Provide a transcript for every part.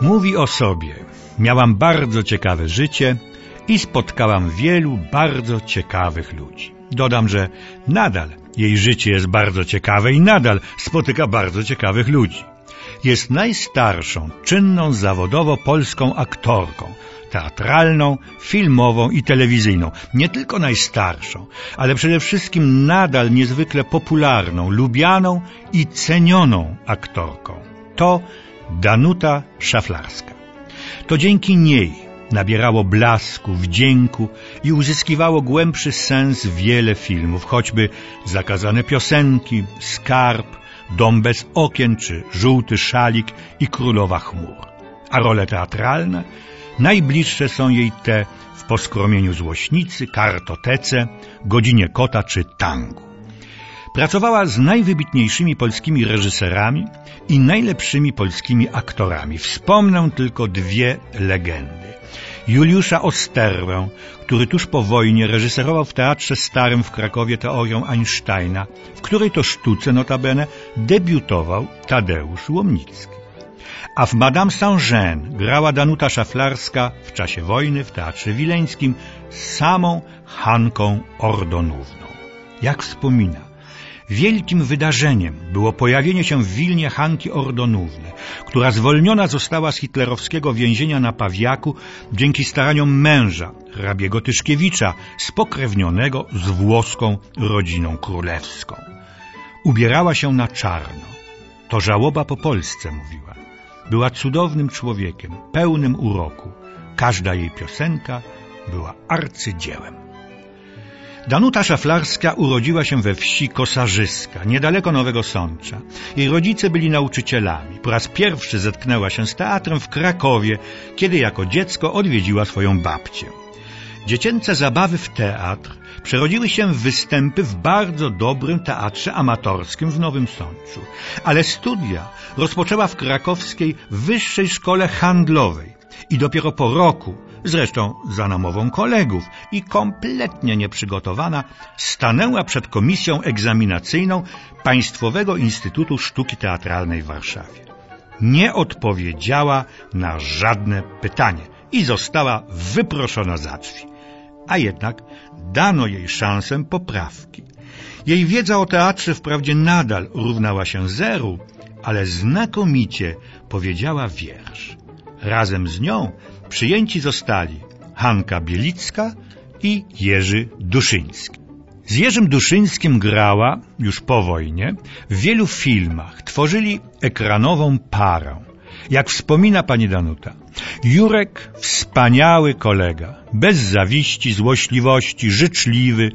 Mówi o sobie. Miałam bardzo ciekawe życie i spotkałam wielu bardzo ciekawych ludzi. Dodam, że nadal jej życie jest bardzo ciekawe i nadal spotyka bardzo ciekawych ludzi. Jest najstarszą, czynną zawodowo polską aktorką, teatralną, filmową i telewizyjną. Nie tylko najstarszą, ale przede wszystkim nadal niezwykle popularną, lubianą i cenioną aktorką. To Danuta Szaflarska. To dzięki niej nabierało blasku, wdzięku i uzyskiwało głębszy sens wiele filmów, choćby Zakazane piosenki, Skarb, Dom bez okien czy Żółty szalik i Królowa chmur. A role teatralne? Najbliższe są jej te w Poskromieniu Złośnicy, Kartotece, Godzinie Kota czy Tangu. Pracowała z najwybitniejszymi polskimi reżyserami i najlepszymi polskimi aktorami. Wspomnę tylko dwie legendy. Juliusza Osterwę, który tuż po wojnie reżyserował w Teatrze Starym w Krakowie teorię Einsteina, w której to sztuce notabene debiutował Tadeusz Łomnicki. A w Madame Saint-Jean grała Danuta Szaflarska w czasie wojny w Teatrze Wileńskim samą Hanką Ordonówną. Jak wspomina, Wielkim wydarzeniem było pojawienie się w Wilnie Hanki Ordonówny, która zwolniona została z hitlerowskiego więzienia na Pawiaku dzięki staraniom męża, hrabiego Tyszkiewicza, spokrewnionego z włoską rodziną królewską. Ubierała się na czarno. To żałoba po Polsce, mówiła. Była cudownym człowiekiem, pełnym uroku. Każda jej piosenka była arcydziełem. Danuta Szaflarska urodziła się we wsi Kosarzyska, niedaleko Nowego Sącza. Jej rodzice byli nauczycielami. Po raz pierwszy zetknęła się z teatrem w Krakowie, kiedy jako dziecko odwiedziła swoją babcię. Dziecięce zabawy w teatr przerodziły się w występy w bardzo dobrym teatrze amatorskim w Nowym Sączu. Ale studia rozpoczęła w krakowskiej Wyższej Szkole Handlowej i dopiero po roku zresztą za namową kolegów i kompletnie nieprzygotowana, stanęła przed komisją egzaminacyjną Państwowego Instytutu Sztuki Teatralnej w Warszawie. Nie odpowiedziała na żadne pytanie i została wyproszona za drzwi. A jednak dano jej szansę poprawki. Jej wiedza o teatrze wprawdzie nadal równała się zeru, ale znakomicie powiedziała wiersz. Razem z nią przyjęci zostali Hanka Bielicka i Jerzy Duszyński. Z Jerzym Duszyńskim grała już po wojnie w wielu filmach. Tworzyli ekranową parę. Jak wspomina pani Danuta, Jurek wspaniały kolega, bez zawiści, złośliwości, życzliwy,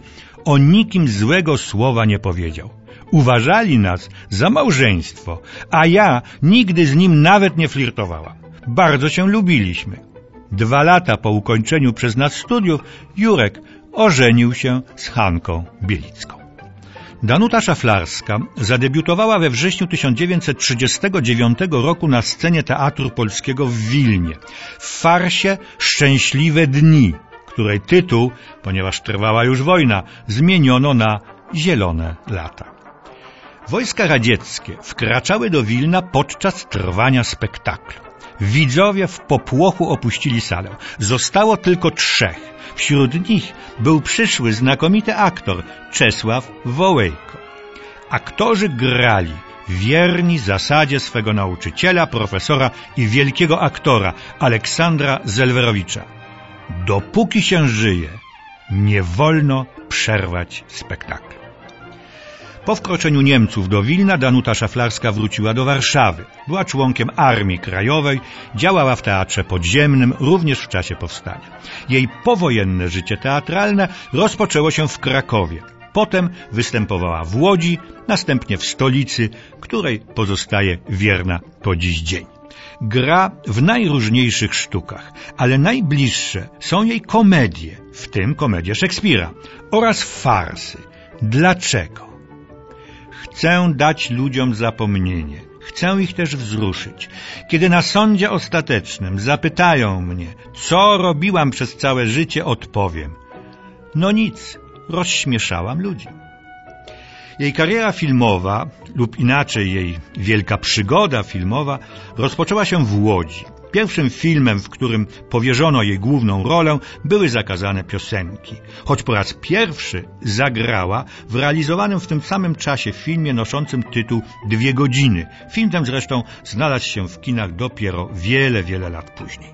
o nikim złego słowa nie powiedział. Uważali nas za małżeństwo, a ja nigdy z nim nawet nie flirtowałam. Bardzo się lubiliśmy. Dwa lata po ukończeniu przez nas studiów Jurek ożenił się z Hanką Bielicką. Danuta Szaflarska zadebiutowała we wrześniu 1939 roku na scenie Teatru Polskiego w Wilnie w farsie Szczęśliwe Dni, której tytuł, ponieważ trwała już wojna, zmieniono na Zielone Lata. Wojska radzieckie wkraczały do Wilna podczas trwania spektaklu. Widzowie w popłochu opuścili salę. Zostało tylko trzech. Wśród nich był przyszły znakomity aktor Czesław Wołejko. Aktorzy grali wierni zasadzie swego nauczyciela, profesora i wielkiego aktora Aleksandra Zelwerowicza. Dopóki się żyje, nie wolno przerwać spektaklu. Po wkroczeniu Niemców do Wilna Danuta Szaflarska wróciła do Warszawy. Była członkiem Armii Krajowej, działała w teatrze podziemnym, również w czasie powstania. Jej powojenne życie teatralne rozpoczęło się w Krakowie. Potem występowała w Łodzi, następnie w stolicy, której pozostaje wierna po dziś dzień. Gra w najróżniejszych sztukach, ale najbliższe są jej komedie, w tym komedie Szekspira, oraz farsy. Dlaczego? Chcę dać ludziom zapomnienie. Chcę ich też wzruszyć. Kiedy na sądzie ostatecznym zapytają mnie, co robiłam przez całe życie, odpowiem. No nic, rozśmieszałam ludzi. Jej kariera filmowa, lub inaczej jej wielka przygoda filmowa, rozpoczęła się w Łodzi. Pierwszym filmem, w którym powierzono jej główną rolę, były zakazane piosenki. Choć po raz pierwszy zagrała w realizowanym w tym samym czasie filmie noszącym tytuł Dwie godziny. Film ten zresztą znalazł się w kinach dopiero wiele, wiele lat później.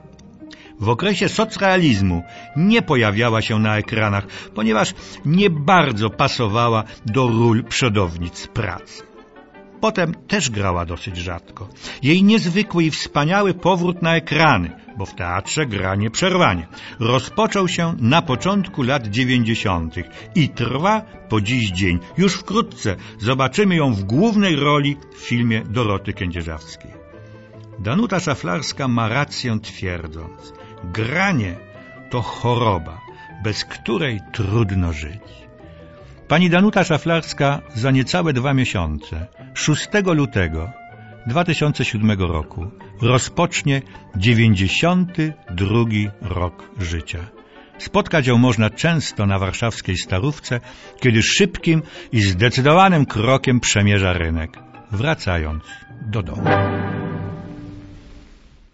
W okresie socrealizmu nie pojawiała się na ekranach, ponieważ nie bardzo pasowała do ról przodownic pracy. Potem też grała dosyć rzadko. Jej niezwykły i wspaniały powrót na ekrany, bo w teatrze gra nieprzerwanie, rozpoczął się na początku lat dziewięćdziesiątych i trwa po dziś dzień. Już wkrótce zobaczymy ją w głównej roli w filmie Doroty Kędzierzawskiej. Danuta Szaflarska ma rację twierdząc, granie to choroba, bez której trudno żyć. Pani Danuta Szaflarska za niecałe dwa miesiące, 6 lutego 2007 roku, rozpocznie 92 rok życia. Spotkać ją można często na warszawskiej Starówce, kiedy szybkim i zdecydowanym krokiem przemierza rynek, wracając do domu.